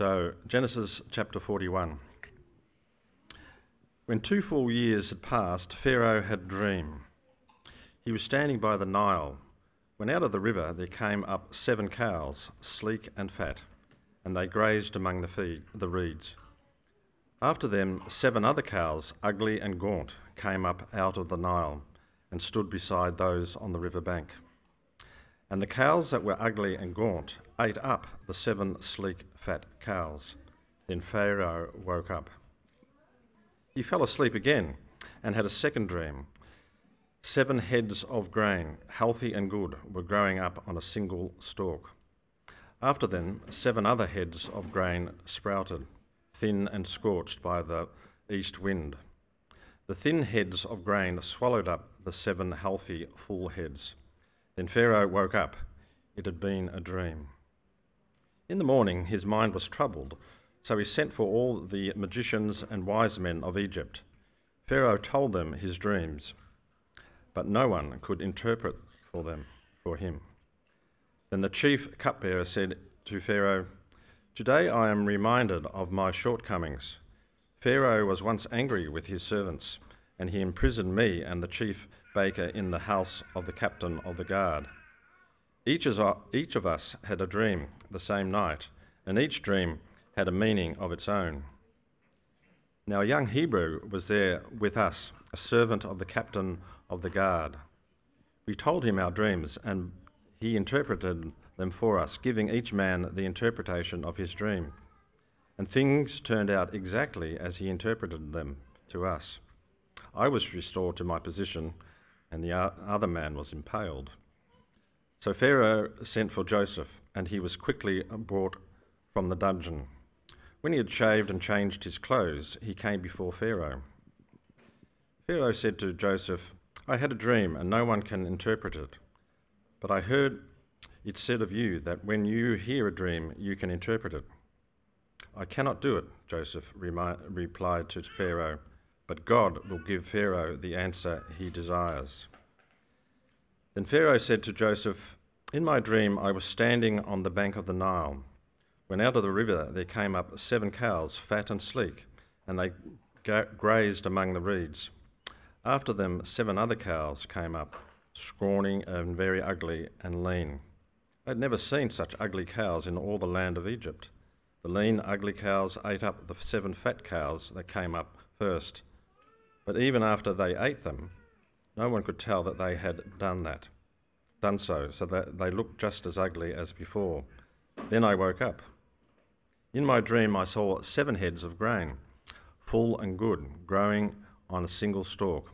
So, Genesis chapter 41. When two full years had passed, Pharaoh had a dream. He was standing by the Nile when out of the river there came up seven cows, sleek and fat, and they grazed among the, feed, the reeds. After them, seven other cows, ugly and gaunt, came up out of the Nile and stood beside those on the river bank. And the cows that were ugly and gaunt ate up the seven sleek, fat cows. Then Pharaoh woke up. He fell asleep again and had a second dream. Seven heads of grain, healthy and good, were growing up on a single stalk. After them, seven other heads of grain sprouted, thin and scorched by the east wind. The thin heads of grain swallowed up the seven healthy, full heads. Then Pharaoh woke up. It had been a dream. In the morning, his mind was troubled, so he sent for all the magicians and wise men of Egypt. Pharaoh told them his dreams, but no one could interpret for them for him. Then the chief cupbearer said to Pharaoh, Today I am reminded of my shortcomings. Pharaoh was once angry with his servants, and he imprisoned me and the chief baker in the house of the captain of the guard. Each, of us had a dream the same night, and each dream had a meaning of its own. Now, a young Hebrew was there with us, a servant of the captain of the guard. We told him our dreams, and he interpreted them for us, giving each man the interpretation of his dream. And things turned out exactly as he interpreted them to us. I was restored to my position and the other man was impaled. So Pharaoh sent for Joseph, and he was quickly brought from the dungeon. When he had shaved and changed his clothes, he came before Pharaoh. Pharaoh said to Joseph, I had a dream, and no one can interpret it. But I heard it said of you that when you hear a dream, you can interpret it. I cannot do it, Joseph remi- replied to Pharaoh but God will give Pharaoh the answer he desires. Then Pharaoh said to Joseph, In my dream I was standing on the bank of the Nile, when out of the river there came up seven cows, fat and sleek, and they grazed among the reeds. After them, seven other cows came up, scrawny and very ugly and lean. I had never seen such ugly cows in all the land of Egypt. The lean, ugly cows ate up the seven fat cows that came up first but even after they ate them, no one could tell that they had done that, done so, so that they looked just as ugly as before. Then I woke up. In my dream, I saw seven heads of grain, full and good, growing on a single stalk.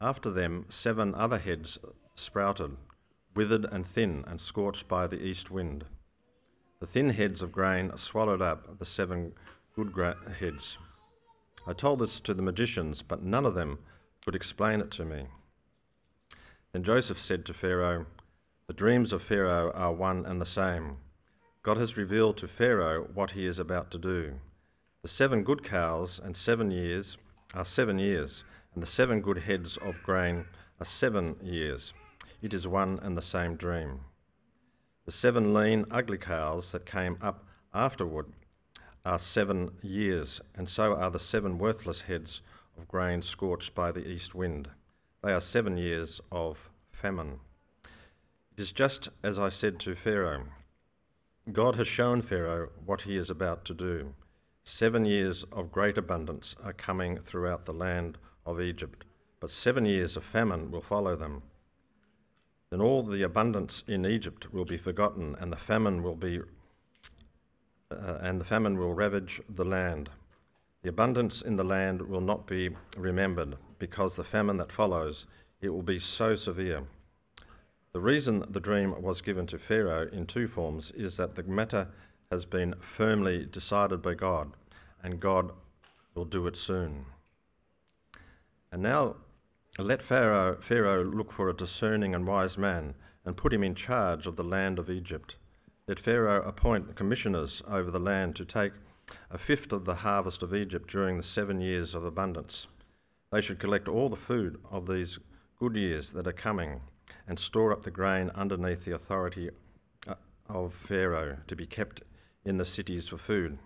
After them, seven other heads sprouted, withered and thin, and scorched by the east wind. The thin heads of grain swallowed up the seven good gra- heads. I told this to the magicians, but none of them could explain it to me. Then Joseph said to Pharaoh, The dreams of Pharaoh are one and the same. God has revealed to Pharaoh what he is about to do. The seven good cows and seven years are seven years, and the seven good heads of grain are seven years. It is one and the same dream. The seven lean, ugly cows that came up afterward are seven years, and so are the seven worthless heads of grain scorched by the east wind. They are seven years of famine. It is just as I said to Pharaoh God has shown Pharaoh what he is about to do. Seven years of great abundance are coming throughout the land of Egypt, but seven years of famine will follow them. Then all the abundance in Egypt will be forgotten, and the famine will be uh, and the famine will ravage the land. The abundance in the land will not be remembered, because the famine that follows it will be so severe. The reason the dream was given to Pharaoh in two forms is that the matter has been firmly decided by God, and God will do it soon. And now let Pharaoh, Pharaoh look for a discerning and wise man and put him in charge of the land of Egypt. Let Pharaoh appoint commissioners over the land to take a fifth of the harvest of Egypt during the seven years of abundance. They should collect all the food of these good years that are coming and store up the grain underneath the authority uh, of Pharaoh to be kept in the cities for food.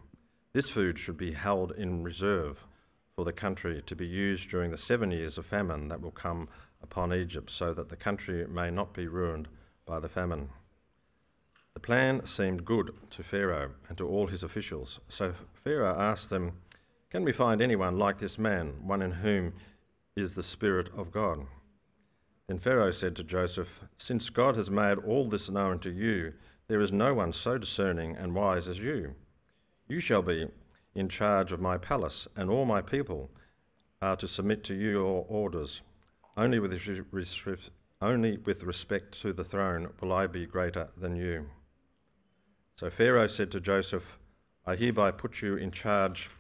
This food should be held in reserve for the country to be used during the seven years of famine that will come upon Egypt, so that the country may not be ruined by the famine. The plan seemed good to Pharaoh and to all his officials. So Pharaoh asked them, Can we find anyone like this man, one in whom is the Spirit of God? Then Pharaoh said to Joseph, Since God has made all this known to you, there is no one so discerning and wise as you. You shall be in charge of my palace, and all my people are to submit to your orders. Only with, only with respect to the throne will I be greater than you. So Pharaoh said to Joseph, I hereby put you in charge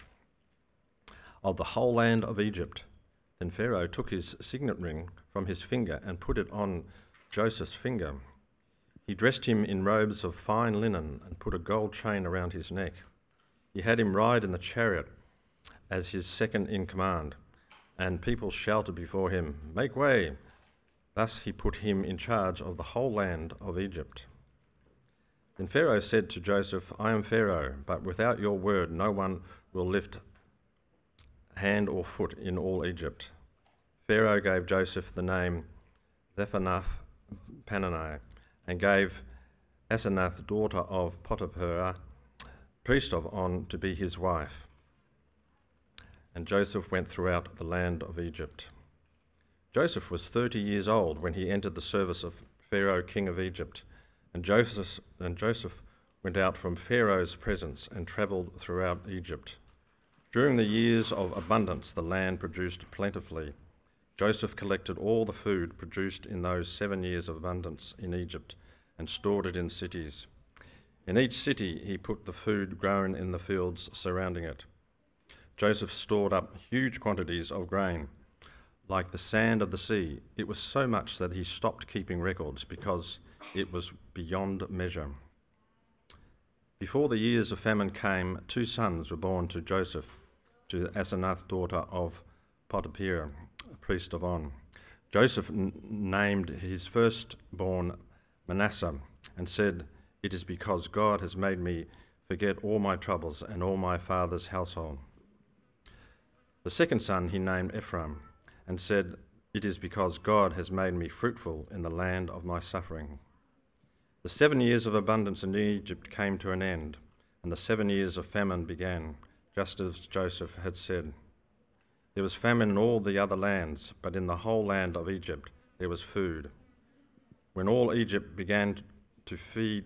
of the whole land of Egypt. Then Pharaoh took his signet ring from his finger and put it on Joseph's finger. He dressed him in robes of fine linen and put a gold chain around his neck. He had him ride in the chariot as his second in command, and people shouted before him, Make way! Thus he put him in charge of the whole land of Egypt. Then Pharaoh said to Joseph, I am Pharaoh, but without your word no one will lift hand or foot in all Egypt. Pharaoh gave Joseph the name Zaphenath Paneah and gave Asenath, daughter of Potiphar, priest of On, to be his wife. And Joseph went throughout the land of Egypt. Joseph was thirty years old when he entered the service of Pharaoh, king of Egypt. And Joseph, and Joseph went out from Pharaoh's presence and travelled throughout Egypt. During the years of abundance, the land produced plentifully. Joseph collected all the food produced in those seven years of abundance in Egypt and stored it in cities. In each city, he put the food grown in the fields surrounding it. Joseph stored up huge quantities of grain, like the sand of the sea. It was so much that he stopped keeping records because it was beyond measure. Before the years of famine came, two sons were born to Joseph, to Asenath, daughter of Potiphar, priest of On. Joseph n- named his firstborn Manasseh, and said, It is because God has made me forget all my troubles and all my father's household. The second son he named Ephraim, and said, It is because God has made me fruitful in the land of my suffering. The seven years of abundance in Egypt came to an end, and the seven years of famine began, just as Joseph had said. There was famine in all the other lands, but in the whole land of Egypt there was food. When all Egypt began to feed,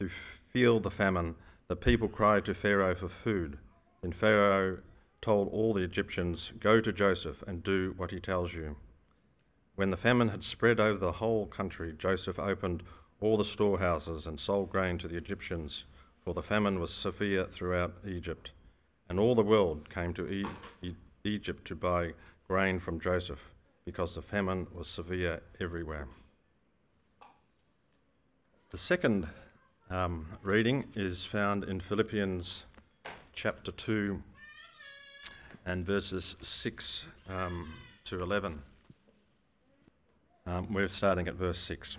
to feel the famine, the people cried to Pharaoh for food. Then Pharaoh told all the Egyptians, Go to Joseph and do what he tells you. When the famine had spread over the whole country, Joseph opened all the storehouses and sold grain to the Egyptians, for the famine was severe throughout Egypt. And all the world came to e- e- Egypt to buy grain from Joseph, because the famine was severe everywhere. The second um, reading is found in Philippians chapter 2 and verses 6 um, to 11. Um, we're starting at verse 6.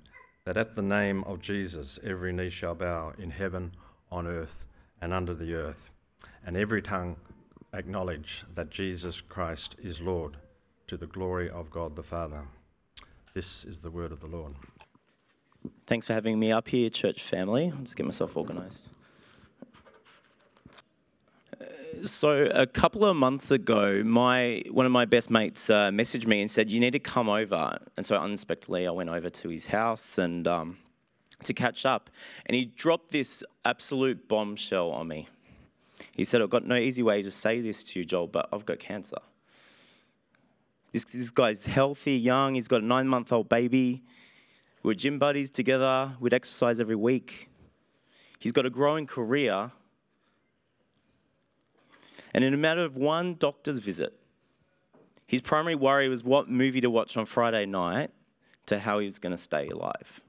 that at the name of Jesus every knee shall bow in heaven, on earth, and under the earth, and every tongue acknowledge that Jesus Christ is Lord, to the glory of God the Father. This is the word of the Lord. Thanks for having me up here, church family. I'll just get myself organised. So a couple of months ago, my one of my best mates uh, messaged me and said, "You need to come over." And so unexpectedly, I went over to his house and um, to catch up. And he dropped this absolute bombshell on me. He said, "I've got no easy way to say this to you, Joel, but I've got cancer." This, this guy's healthy, young. He's got a nine-month-old baby. We're gym buddies together. We'd exercise every week. He's got a growing career, And in a matter of one doctor's visit, his primary worry was what movie to watch on Friday night to how he was going to stay alive.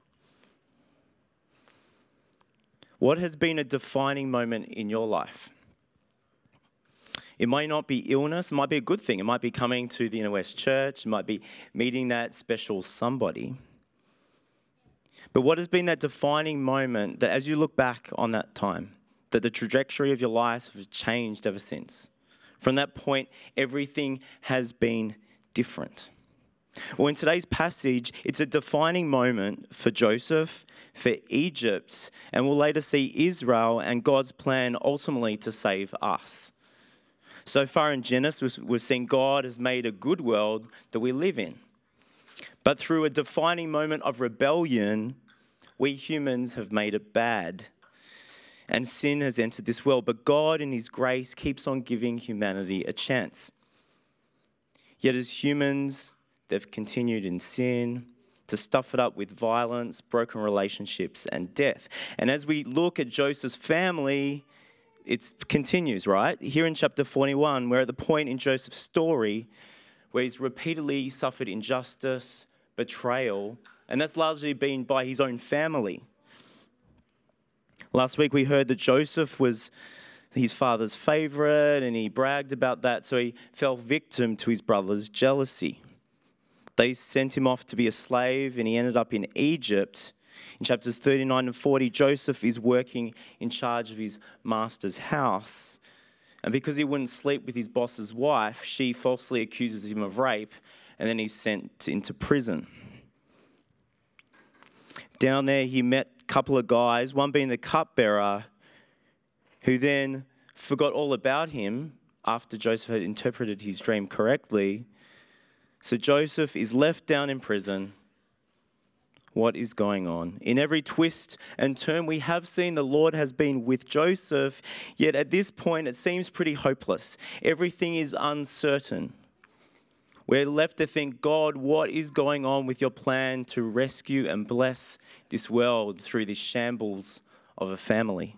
What has been a defining moment in your life? It might not be illness, it might be a good thing. It might be coming to the Inner West Church, it might be meeting that special somebody. But what has been that defining moment that as you look back on that time, that the trajectory of your life has changed ever since? From that point, everything has been different. Well, in today's passage, it's a defining moment for Joseph, for Egypt, and we'll later see Israel and God's plan ultimately to save us. So far in Genesis, we've seen God has made a good world that we live in. But through a defining moment of rebellion, we humans have made it bad. And sin has entered this world. But God, in His grace, keeps on giving humanity a chance. Yet, as humans, they've continued in sin, to stuff it up with violence, broken relationships, and death. And as we look at Joseph's family, it continues, right? Here in chapter 41, we're at the point in Joseph's story where he's repeatedly suffered injustice, betrayal, and that's largely been by his own family. Last week we heard that Joseph was his father's favorite and he bragged about that, so he fell victim to his brother's jealousy. They sent him off to be a slave and he ended up in Egypt in chapters 39 and 40, Joseph is working in charge of his master's house. And because he wouldn't sleep with his boss's wife, she falsely accuses him of rape, and then he's sent into prison. Down there, he met a couple of guys, one being the cupbearer, who then forgot all about him after Joseph had interpreted his dream correctly. So Joseph is left down in prison what is going on. In every twist and turn, we have seen the Lord has been with Joseph, yet at this point it seems pretty hopeless. Everything is uncertain. We're left to think, God, what is going on with your plan to rescue and bless this world through this shambles of a family?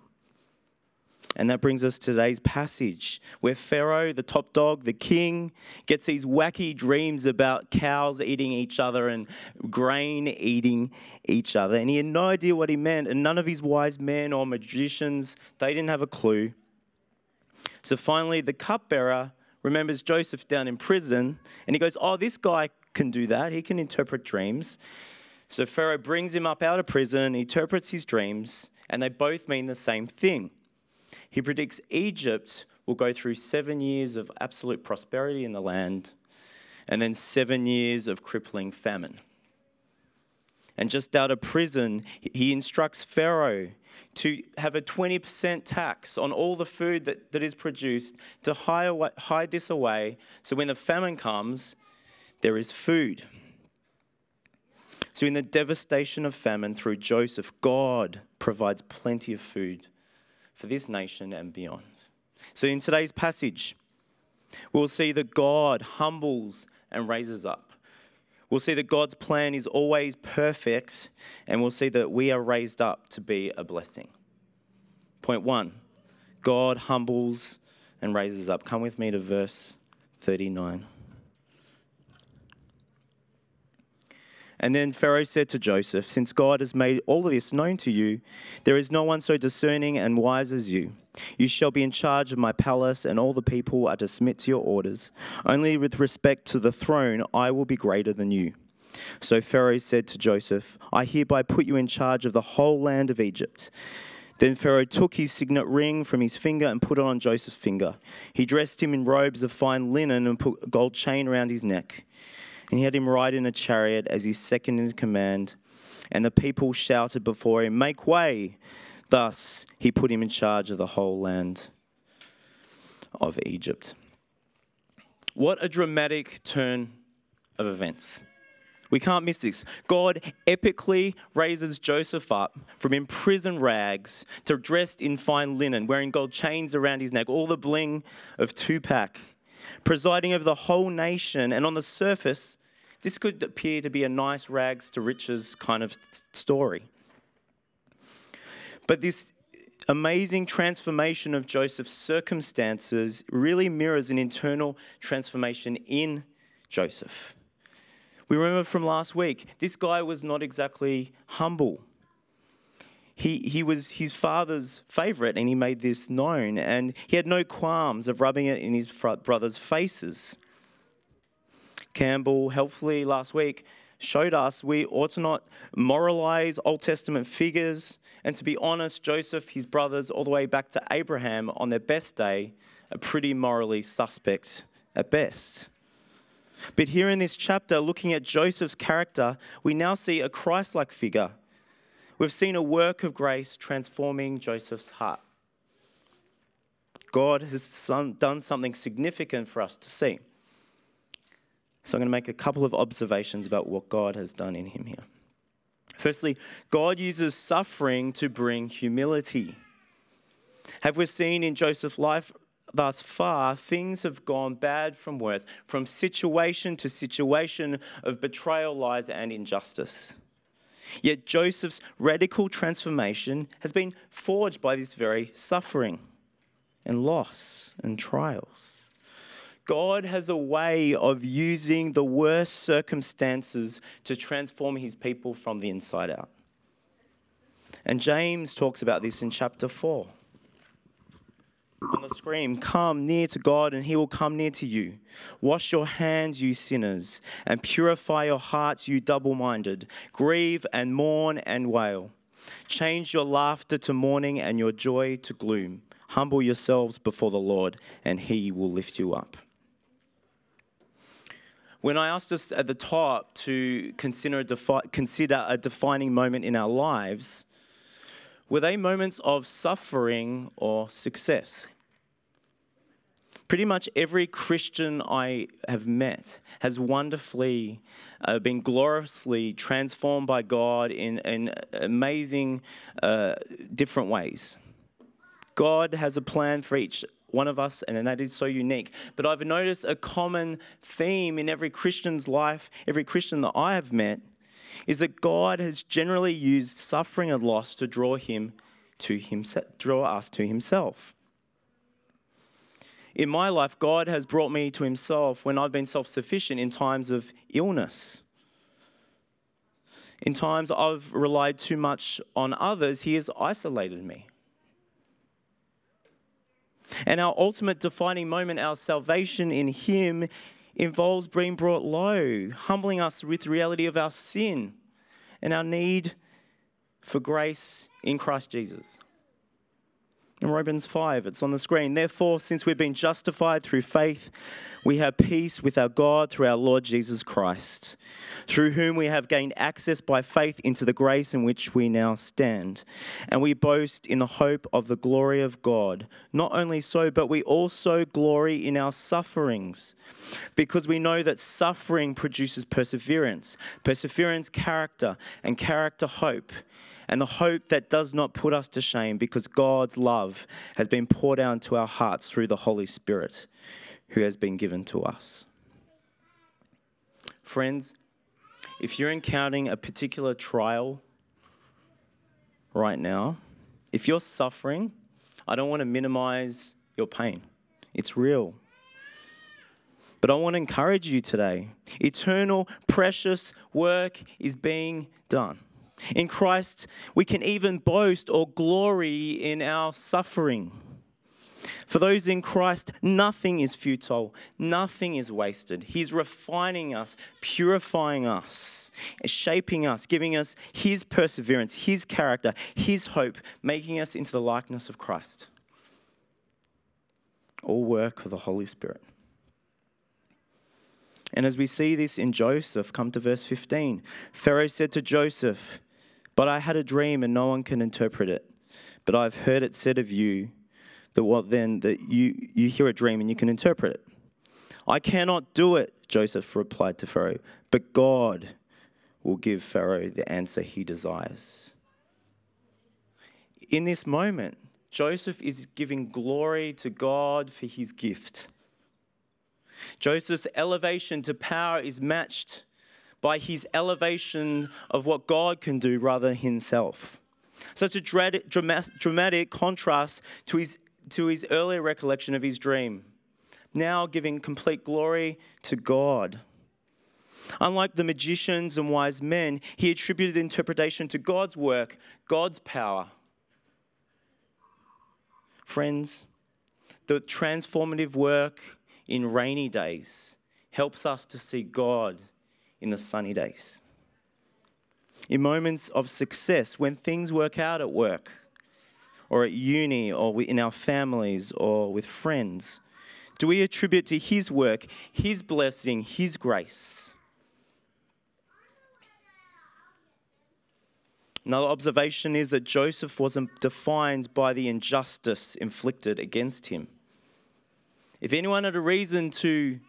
And that brings us to today's passage where Pharaoh, the top dog, the king, gets these wacky dreams about cows eating each other and grain eating each other. And he had no idea what he meant, and none of his wise men or magicians, they didn't have a clue. So finally, the cupbearer remembers Joseph down in prison, and he goes, Oh, this guy can do that. He can interpret dreams. So Pharaoh brings him up out of prison, interprets his dreams, and they both mean the same thing. He predicts Egypt will go through seven years of absolute prosperity in the land and then seven years of crippling famine. And just out of prison, he instructs Pharaoh to have a 20% tax on all the food that, that is produced to hide, hide this away so when the famine comes, there is food. So, in the devastation of famine through Joseph, God provides plenty of food for this nation and beyond. So, in today's passage, we'll see that God humbles and raises up. We'll see that God's plan is always perfect, and we'll see that we are raised up to be a blessing. Point one God humbles and raises up. Come with me to verse 39. And then Pharaoh said to Joseph, Since God has made all of this known to you, there is no one so discerning and wise as you. You shall be in charge of my palace, and all the people are to submit to your orders. Only with respect to the throne, I will be greater than you. So Pharaoh said to Joseph, I hereby put you in charge of the whole land of Egypt. Then Pharaoh took his signet ring from his finger and put it on Joseph's finger. He dressed him in robes of fine linen and put a gold chain around his neck and he had him ride in a chariot as his second in command. And the people shouted before him, Make way! Thus he put him in charge of the whole land of Egypt. What a dramatic turn of events. We can't miss this. God epically raises Joseph up from imprisoned rags to dressed in fine linen, wearing gold chains around his neck, all the bling of Tupac presiding over the whole nation. And on the surface, this could appear to be a nice rags to riches kind of story. But this amazing transformation of Joseph's circumstances really mirrors an internal transformation in Joseph. We remember from last week, this guy was not exactly humble. He, he was his father's favorite and he made this known, and he had no qualms of rubbing it in his brothers' faces. Campbell, helpfully last week, showed us we ought to not moralize Old Testament figures. And to be honest, Joseph, his brothers, all the way back to Abraham on their best day, are pretty morally suspect at best. But here in this chapter, looking at Joseph's character, we now see a Christ like figure. We've seen a work of grace transforming Joseph's heart. God has done something significant for us to see. So I'm going to make a couple of observations about what God has done in him here. Firstly, God uses suffering to bring humility. Have we seen in Joseph's life thus far, things have gone bad from worse, from situation to situation of betrayal, lies, and injustice. Yet Joseph's radical transformation has been forged by this very suffering and loss and trials. God has a way of using the worst circumstances to transform his people from the inside out. And James talks about this in chapter 4 on the screen, Come near to God, and he will come near to you. Wash your hands, you sinners, and purify your hearts, you double minded. Grieve and mourn and wail. Change your laughter to mourning and your joy to gloom. Humble yourselves before the Lord, and he will lift you up. When I asked us at the top to consider a, defi- consider a defining moment in our lives, were they moments of suffering or success? Pretty much every Christian I have met has wonderfully uh, been gloriously transformed by God in, in amazing uh, different ways. God has a plan for each one of us, and then that is so unique. But I've noticed a common theme in every Christian's life, every Christian that I have met, is that God has generally used suffering and loss to draw him to himself, draw us to himself. In my life, God has brought me to himself when I've been self sufficient in times of illness. In times I've relied too much on others, He has isolated me. And our ultimate defining moment, our salvation in Him, involves being brought low, humbling us with the reality of our sin and our need for grace in Christ Jesus. In Romans 5, it's on the screen. Therefore, since we've been justified through faith, we have peace with our God through our Lord Jesus Christ, through whom we have gained access by faith into the grace in which we now stand. And we boast in the hope of the glory of God. Not only so, but we also glory in our sufferings, because we know that suffering produces perseverance, perseverance, character, and character, hope and the hope that does not put us to shame because God's love has been poured out into our hearts through the Holy Spirit who has been given to us. Friends, if you're encountering a particular trial right now, if you're suffering, I don't want to minimize your pain. It's real. But I want to encourage you today. Eternal, precious work is being done. In Christ, we can even boast or glory in our suffering. For those in Christ, nothing is futile, nothing is wasted. He's refining us, purifying us, shaping us, giving us His perseverance, His character, His hope, making us into the likeness of Christ. All work of the Holy Spirit. And as we see this in Joseph, come to verse 15. Pharaoh said to Joseph, but I had a dream and no one can interpret it. But I've heard it said of you that what then that you, you hear a dream and you can interpret it. I cannot do it, Joseph replied to Pharaoh, but God will give Pharaoh the answer he desires. In this moment, Joseph is giving glory to God for his gift. Joseph's elevation to power is matched by his elevation of what God can do rather than himself. Such a dramatic contrast to his, to his earlier recollection of his dream, now giving complete glory to God. Unlike the magicians and wise men, he attributed interpretation to God's work, God's power. Friends, the transformative work in rainy days helps us to see God in the sunny days. In moments of success, when things work out at work, or at uni, or in our families, or with friends, do we attribute to His work, His blessing, His grace? Another observation is that Joseph wasn't defined by the injustice inflicted against him. If anyone had a reason to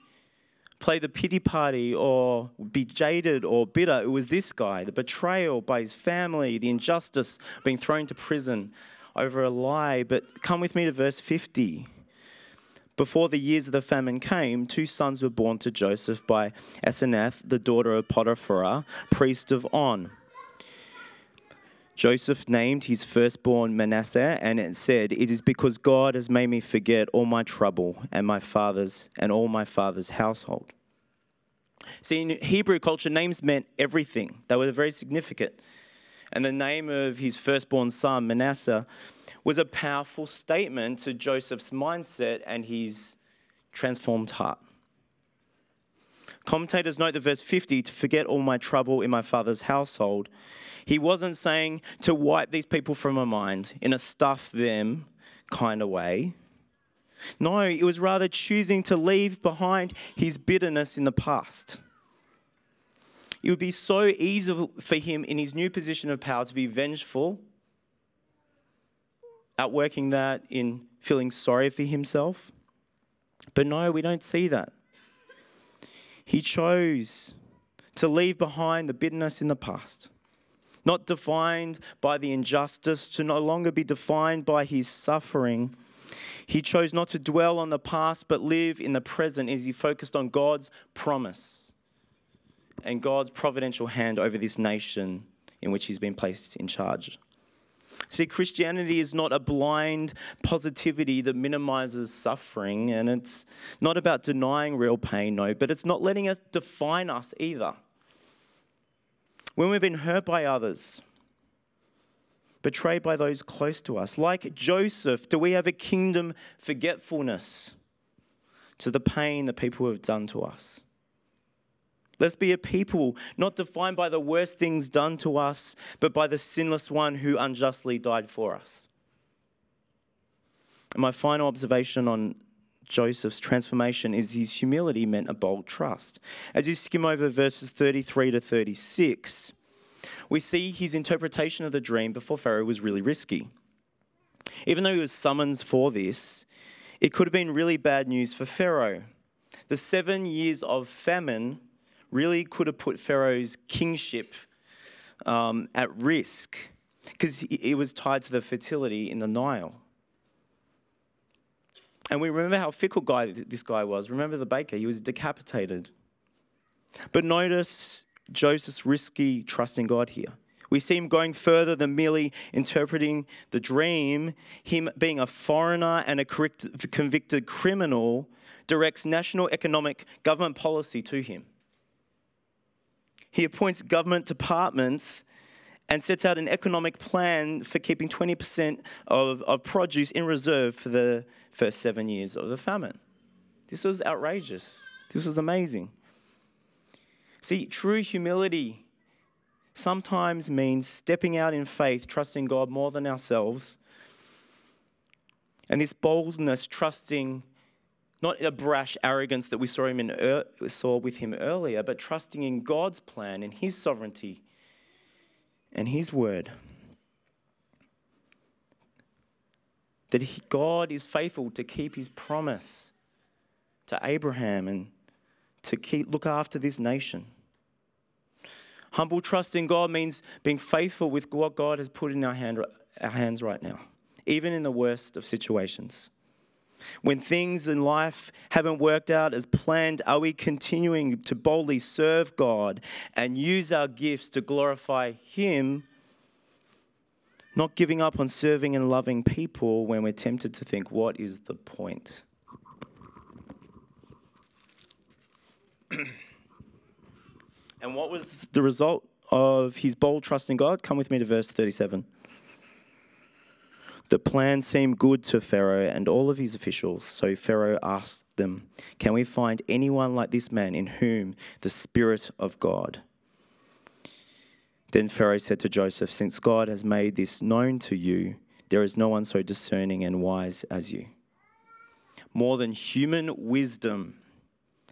play the pity party or be jaded or bitter, it was this guy the betrayal by his family, the injustice, being thrown to prison over a lie. But come with me to verse 50. Before the years of the famine came, two sons were born to Joseph by Asenath, the daughter of Potiphar, priest of On. Joseph named his firstborn Manasseh, and it said, It is because God has made me forget all my trouble and my father's and all my father's household. See, in Hebrew culture, names meant everything. They were very significant. And the name of his firstborn son, Manasseh, was a powerful statement to Joseph's mindset and his transformed heart. Commentators note the verse 50 to forget all my trouble in my father's household he wasn't saying to wipe these people from my mind in a stuff them kind of way. No, it was rather choosing to leave behind his bitterness in the past. It would be so easy for him in his new position of power to be vengeful, outworking that in feeling sorry for himself. But no, we don't see that. He chose to leave behind the bitterness in the past not defined by the injustice, to no longer be defined by his suffering. He chose not to dwell on the past, but live in the present as he focused on God's promise and God's providential hand over this nation in which he's been placed in charge. See, Christianity is not a blind positivity that minimizes suffering, and it's not about denying real pain, no, but it's not letting us define us either when we've been hurt by others, betrayed by those close to us. Like Joseph, do we have a kingdom forgetfulness to the pain that people have done to us? Let's be a people not defined by the worst things done to us, but by the sinless one who unjustly died for us. And my final observation on Joseph's transformation is his humility meant a bold trust. As you skim over verses 33 to 36, we see his interpretation of the dream before Pharaoh was really risky. Even though he was summoned for this, it could have been really bad news for Pharaoh. The seven years of famine really could have put Pharaoh's kingship um, at risk because it was tied to the fertility in the Nile. And we remember how fickle guy this guy was. Remember the baker, he was decapitated. But notice Joseph's risky trust in God here. We see him going further than merely interpreting the dream. Him being a foreigner and a convicted criminal directs national economic government policy to him. He appoints government departments and sets out an economic plan for keeping 20% of, of produce in reserve for the first seven years of the famine. This was outrageous. This was amazing. See, true humility sometimes means stepping out in faith, trusting God more than ourselves. And this boldness, trusting not a brash arrogance that we saw him in saw with him earlier, but trusting in God's plan and His sovereignty and His word. That he, God is faithful to keep His promise to Abraham and to keep, look after this nation. Humble trust in God means being faithful with what God has put in our, hand, our hands right now, even in the worst of situations. When things in life haven't worked out as planned, are we continuing to boldly serve God and use our gifts to glorify Him, not giving up on serving and loving people when we're tempted to think, what is the point? and what was the result of his bold trust in God? Come with me to verse 37. The plan seemed good to Pharaoh and all of his officials, so Pharaoh asked them, Can we find anyone like this man in whom the Spirit of God? Then Pharaoh said to Joseph, Since God has made this known to you, there is no one so discerning and wise as you. More than human wisdom,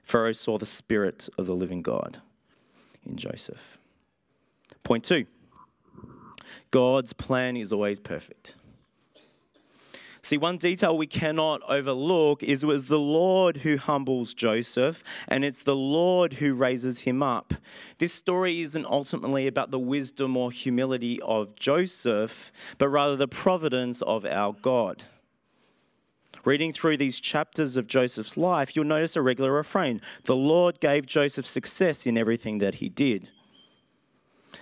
Pharaoh saw the Spirit of the living God in Joseph. Point two God's plan is always perfect. See, one detail we cannot overlook is it was the Lord who humbles Joseph, and it's the Lord who raises him up. This story isn't ultimately about the wisdom or humility of Joseph, but rather the providence of our God. Reading through these chapters of Joseph's life, you'll notice a regular refrain The Lord gave Joseph success in everything that he did.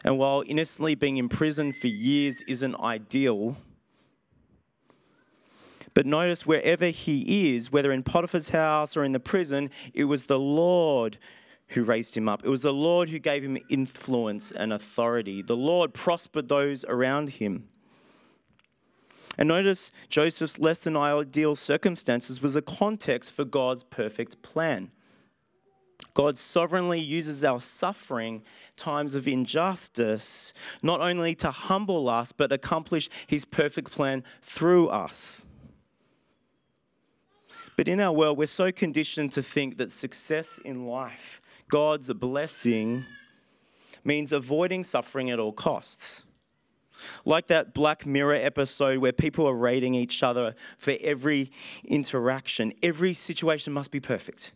And while innocently being imprisoned for years isn't ideal, but notice wherever he is, whether in Potiphar's house or in the prison, it was the Lord who raised him up. It was the Lord who gave him influence and authority. The Lord prospered those around him. And notice Joseph's less than ideal circumstances was a context for God's perfect plan. God sovereignly uses our suffering, times of injustice, not only to humble us, but accomplish his perfect plan through us. But in our world, we're so conditioned to think that success in life, God's blessing, means avoiding suffering at all costs. Like that Black Mirror episode where people are rating each other for every interaction, every situation must be perfect.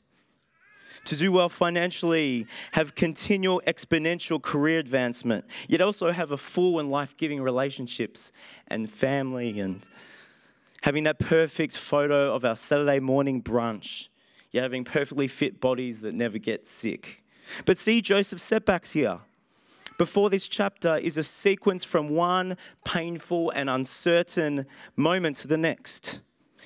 To do well financially, have continual exponential career advancement, yet also have a full and life giving relationships and family and having that perfect photo of our Saturday morning brunch, yet having perfectly fit bodies that never get sick. But see Joseph's setbacks here. Before this chapter is a sequence from one painful and uncertain moment to the next.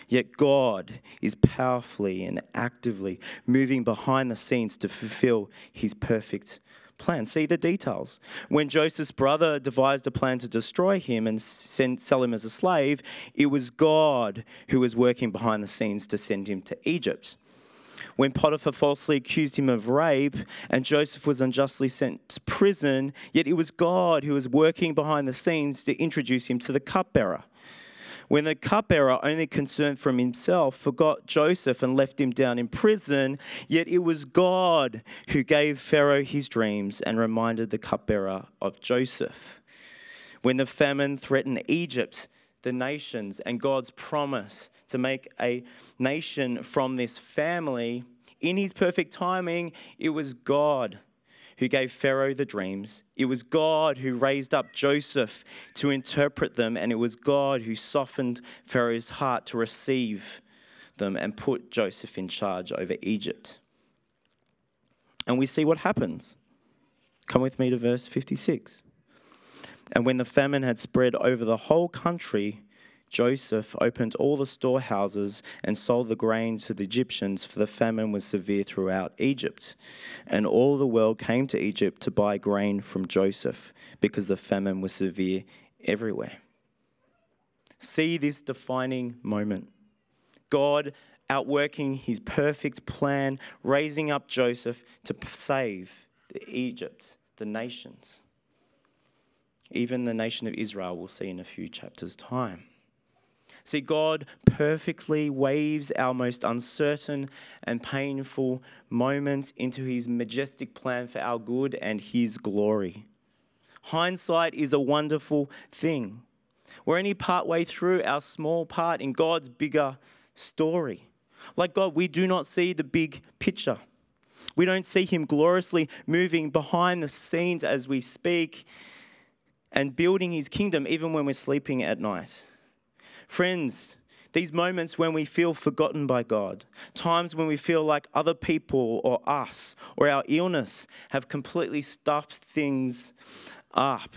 Yet God is powerfully and actively moving behind the scenes to fulfill his perfect plan. See the details. When Joseph's brother devised a plan to destroy him and send, sell him as a slave, it was God who was working behind the scenes to send him to Egypt. When Potiphar falsely accused him of rape and Joseph was unjustly sent to prison, yet it was God who was working behind the scenes to introduce him to the cupbearer when the cupbearer, only concerned for himself, forgot Joseph and left him down in prison, yet it was God who gave Pharaoh his dreams and reminded the cupbearer of Joseph. When the famine threatened Egypt, the nations, and God's promise to make a nation from this family, in his perfect timing, it was God who gave Pharaoh the dreams. It was God who raised up Joseph to interpret them, and it was God who softened Pharaoh's heart to receive them and put Joseph in charge over Egypt. And we see what happens. Come with me to verse 56. And when the famine had spread over the whole country, Joseph opened all the storehouses and sold the grain to the Egyptians, for the famine was severe throughout Egypt. And all the world came to Egypt to buy grain from Joseph, because the famine was severe everywhere. See this defining moment. God outworking his perfect plan, raising up Joseph to save Egypt, the nations. Even the nation of Israel, we'll see in a few chapters' time. See, God perfectly waves our most uncertain and painful moments into his majestic plan for our good and his glory. Hindsight is a wonderful thing. We're only partway through our small part in God's bigger story. Like God, we do not see the big picture. We don't see Him gloriously moving behind the scenes as we speak and building His kingdom even when we're sleeping at night. Friends, these moments when we feel forgotten by God, times when we feel like other people or us or our illness have completely stuffed things up,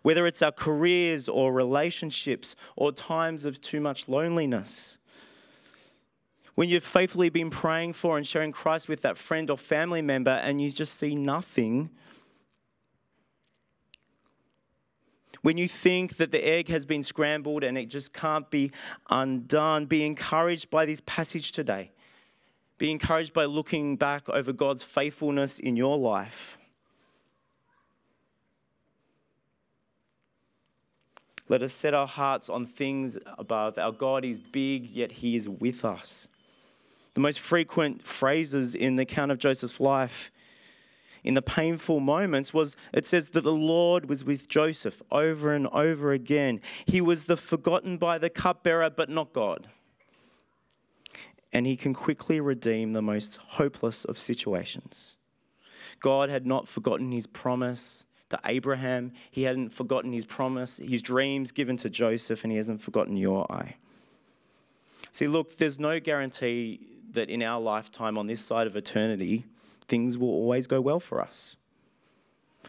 whether it's our careers or relationships or times of too much loneliness. When you've faithfully been praying for and sharing Christ with that friend or family member and you just see nothing, when you think that the egg has been scrambled and it just can't be undone, be encouraged by this passage today. Be encouraged by looking back over God's faithfulness in your life. Let us set our hearts on things above. Our God is big, yet He is with us. The most frequent phrases in the account of Joseph's life in the painful moments was it says that the Lord was with Joseph over and over again. He was the forgotten by the cupbearer, but not God. And he can quickly redeem the most hopeless of situations. God had not forgotten his promise to Abraham. He hadn't forgotten his promise, his dreams given to Joseph, and he hasn't forgotten your eye. See, look, there's no guarantee that in our lifetime on this side of eternity, things will always go well for us.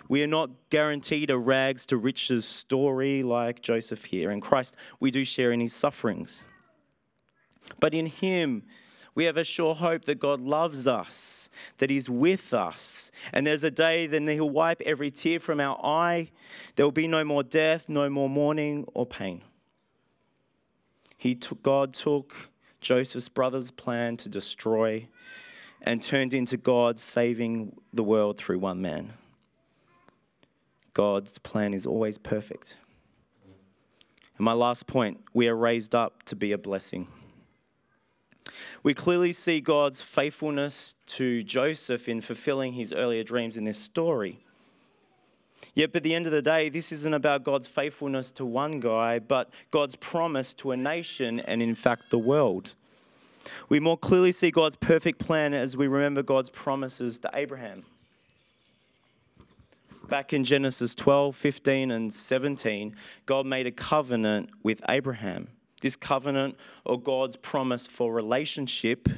We are not guaranteed a rags to riches story like Joseph here. In Christ, we do share in his sufferings. But in him, we have a sure hope that God loves us, that He's with us. And there's a day then He'll wipe every tear from our eye. There will be no more death, no more mourning or pain. He took, God took Joseph's brother's plan to destroy and turned into God saving the world through one man. God's plan is always perfect. And my last point we are raised up to be a blessing. We clearly see God's faithfulness to Joseph in fulfilling his earlier dreams in this story. Yet, at the end of the day, this isn't about God's faithfulness to one guy, but God's promise to a nation and, in fact, the world. We more clearly see God's perfect plan as we remember God's promises to Abraham. Back in Genesis 12, 15, and 17, God made a covenant with Abraham. This covenant or God's promise for relationship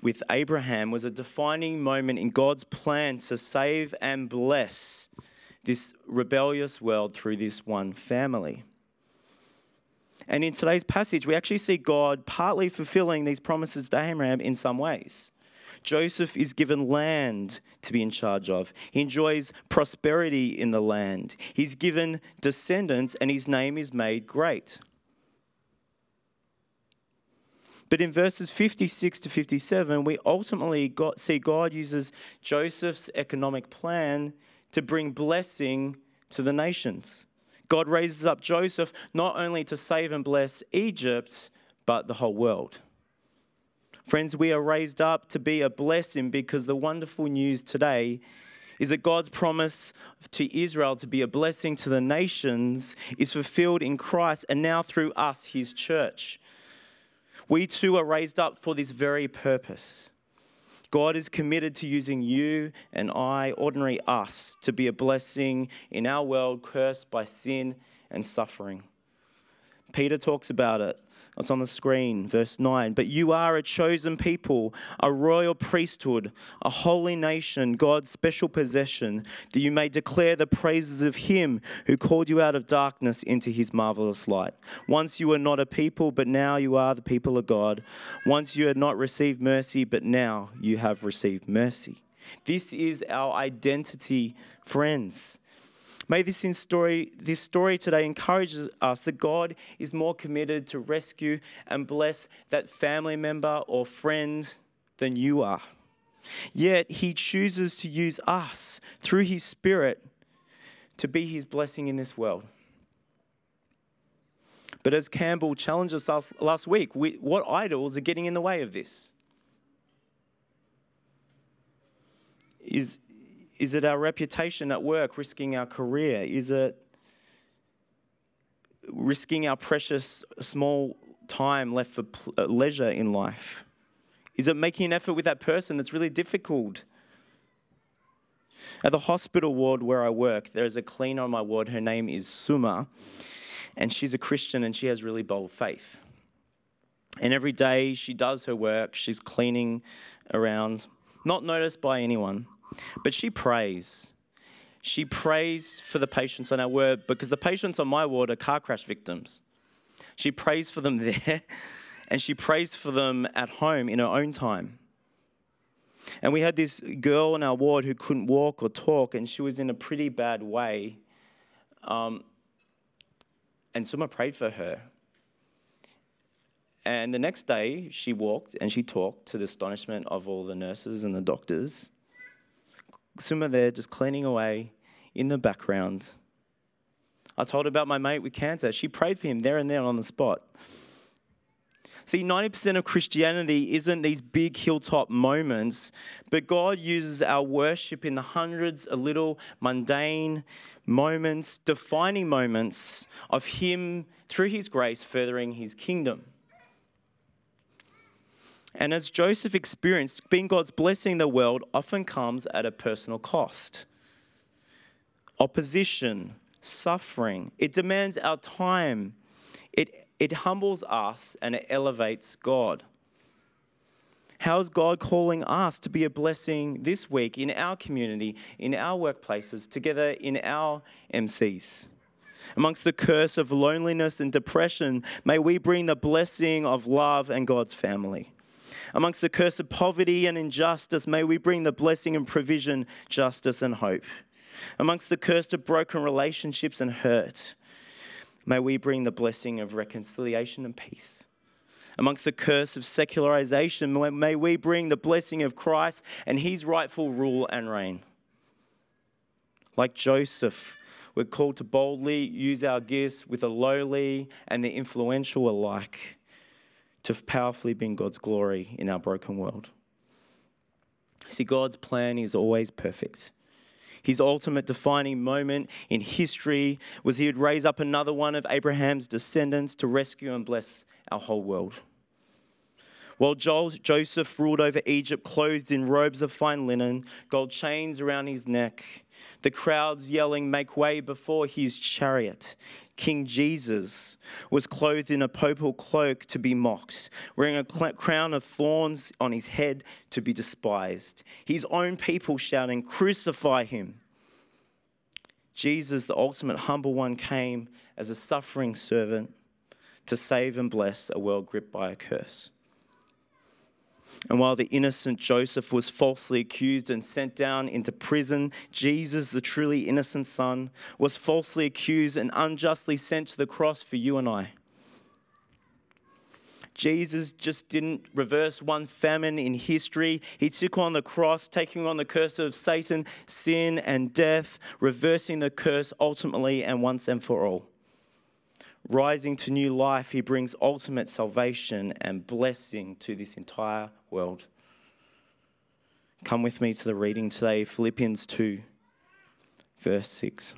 with Abraham was a defining moment in God's plan to save and bless this rebellious world through this one family. And in today's passage, we actually see God partly fulfilling these promises to Abraham in some ways. Joseph is given land to be in charge of. He enjoys prosperity in the land. He's given descendants, and his name is made great. But in verses 56 to 57, we ultimately got, see God uses Joseph's economic plan to bring blessing to the nations. God raises up Joseph not only to save and bless Egypt, but the whole world. Friends, we are raised up to be a blessing because the wonderful news today is that God's promise to Israel to be a blessing to the nations is fulfilled in Christ and now through us, his church. We too are raised up for this very purpose. God is committed to using you and I, ordinary us, to be a blessing in our world cursed by sin and suffering. Peter talks about it it's on the screen, verse 9. But you are a chosen people, a royal priesthood, a holy nation, God's special possession, that you may declare the praises of Him who called you out of darkness into His marvelous light. Once you were not a people, but now you are the people of God. Once you had not received mercy, but now you have received mercy. This is our identity, friends. May this, story, this story today encourages us that God is more committed to rescue and bless that family member or friend than you are. Yet he chooses to use us through his Spirit to be his blessing in this world. But as Campbell challenged us last week, we, what idols are getting in the way of this? Is, is it our reputation at work, risking our career? Is it risking our precious small time left for uh, leisure in life? Is it making an effort with that person that's really difficult? At the hospital ward where I work, there is a cleaner on my ward. Her name is Suma, and she's a Christian and she has really bold faith. And every day she does her work, she's cleaning around, not noticed by anyone. But she prays. She prays for the patients on our ward because the patients on my ward are car crash victims. She prays for them there and she prays for them at home in her own time. And we had this girl in our ward who couldn't walk or talk, and she was in a pretty bad way. Um, and someone prayed for her. And the next day, she walked and she talked to the astonishment of all the nurses and the doctors. Suma there just cleaning away in the background. I told her about my mate with cancer. She prayed for him there and there on the spot. See, 90% of Christianity isn't these big hilltop moments, but God uses our worship in the hundreds of little mundane moments, defining moments of Him through His grace furthering His kingdom. And as Joseph experienced, being God's blessing in the world often comes at a personal cost. Opposition, suffering, it demands our time. It, it humbles us and it elevates God. How is God calling us to be a blessing this week in our community, in our workplaces, together in our MCs? Amongst the curse of loneliness and depression, may we bring the blessing of love and God's family. Amongst the curse of poverty and injustice, may we bring the blessing and provision, justice and hope. Amongst the curse of broken relationships and hurt, may we bring the blessing of reconciliation and peace. Amongst the curse of secularization, may we bring the blessing of Christ and his rightful rule and reign. Like Joseph, we're called to boldly use our gifts with the lowly and the influential alike to powerfully bring God's glory in our broken world. See, God's plan is always perfect. His ultimate defining moment in history was he would raise up another one of Abraham's descendants to rescue and bless our whole world. While Joseph ruled over Egypt, clothed in robes of fine linen, gold chains around his neck, the crowds yelling, Make way before his chariot. King Jesus was clothed in a purple cloak to be mocked, wearing a crown of thorns on his head to be despised. His own people shouting, Crucify him. Jesus, the ultimate humble one, came as a suffering servant to save and bless a world gripped by a curse. And while the innocent Joseph was falsely accused and sent down into prison, Jesus, the truly innocent son, was falsely accused and unjustly sent to the cross for you and I. Jesus just didn't reverse one famine in history. He took on the cross, taking on the curse of Satan, sin, and death, reversing the curse ultimately and once and for all. Rising to new life, he brings ultimate salvation and blessing to this entire world. Come with me to the reading today, Philippians 2, verse 6.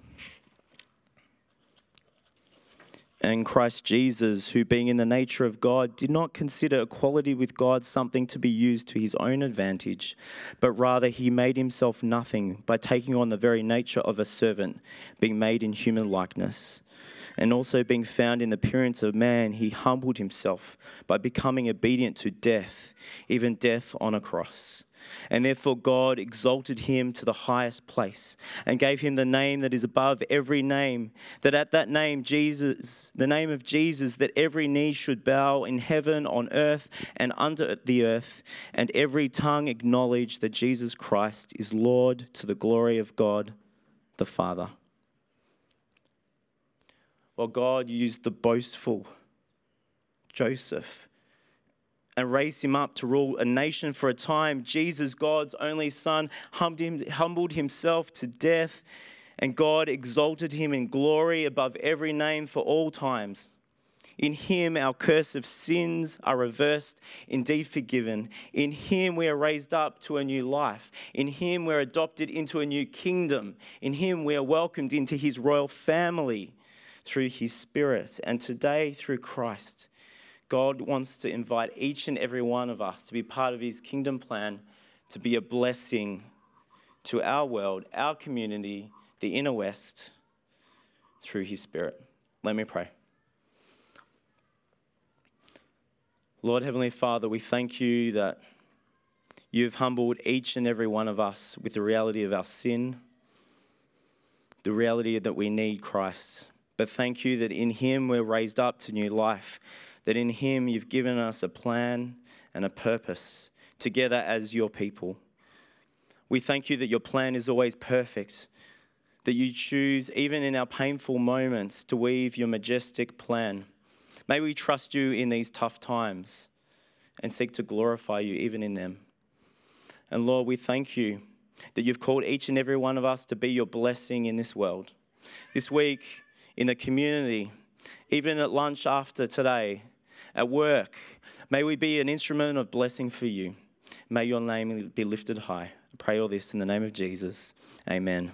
And Christ Jesus, who being in the nature of God, did not consider equality with God something to be used to his own advantage, but rather he made himself nothing by taking on the very nature of a servant, being made in human likeness and also being found in the appearance of man, he humbled himself by becoming obedient to death, even death on a cross. And therefore, God exalted him to the highest place and gave him the name that is above every name, that at that name, Jesus, the name of Jesus, that every knee should bow in heaven, on earth, and under the earth, and every tongue acknowledge that Jesus Christ is Lord to the glory of God the Father. Well, God used the boastful Joseph and raised him up to rule a nation for a time. Jesus, God's only son, humbled himself to death, and God exalted him in glory above every name for all times. In him, our curse of sins are reversed, indeed forgiven. In him, we are raised up to a new life. In him, we're adopted into a new kingdom. In him, we are welcomed into his royal family through his Spirit. And today, through Christ, God wants to invite each and every one of us to be part of his kingdom plan, to be a blessing to our world, our community, the inner west, through his Spirit. Let me pray. Lord Heavenly Father, we thank you that you've humbled each and every one of us with the reality of our sin the reality that we need Christ. But thank you that in Him we're raised up to new life, that in Him you've given us a plan and a purpose together as your people. We thank you that your plan is always perfect, that you choose, even in our painful moments, to weave your majestic plan. May we trust you in these tough times and seek to glorify you even in them. And Lord, we thank you that you've called each and every one of us to be your blessing in this world. This week, in the community, even at lunch after today, at work, may we be an instrument of blessing for you. May your name be lifted high. I pray all this in the name of Jesus. Amen.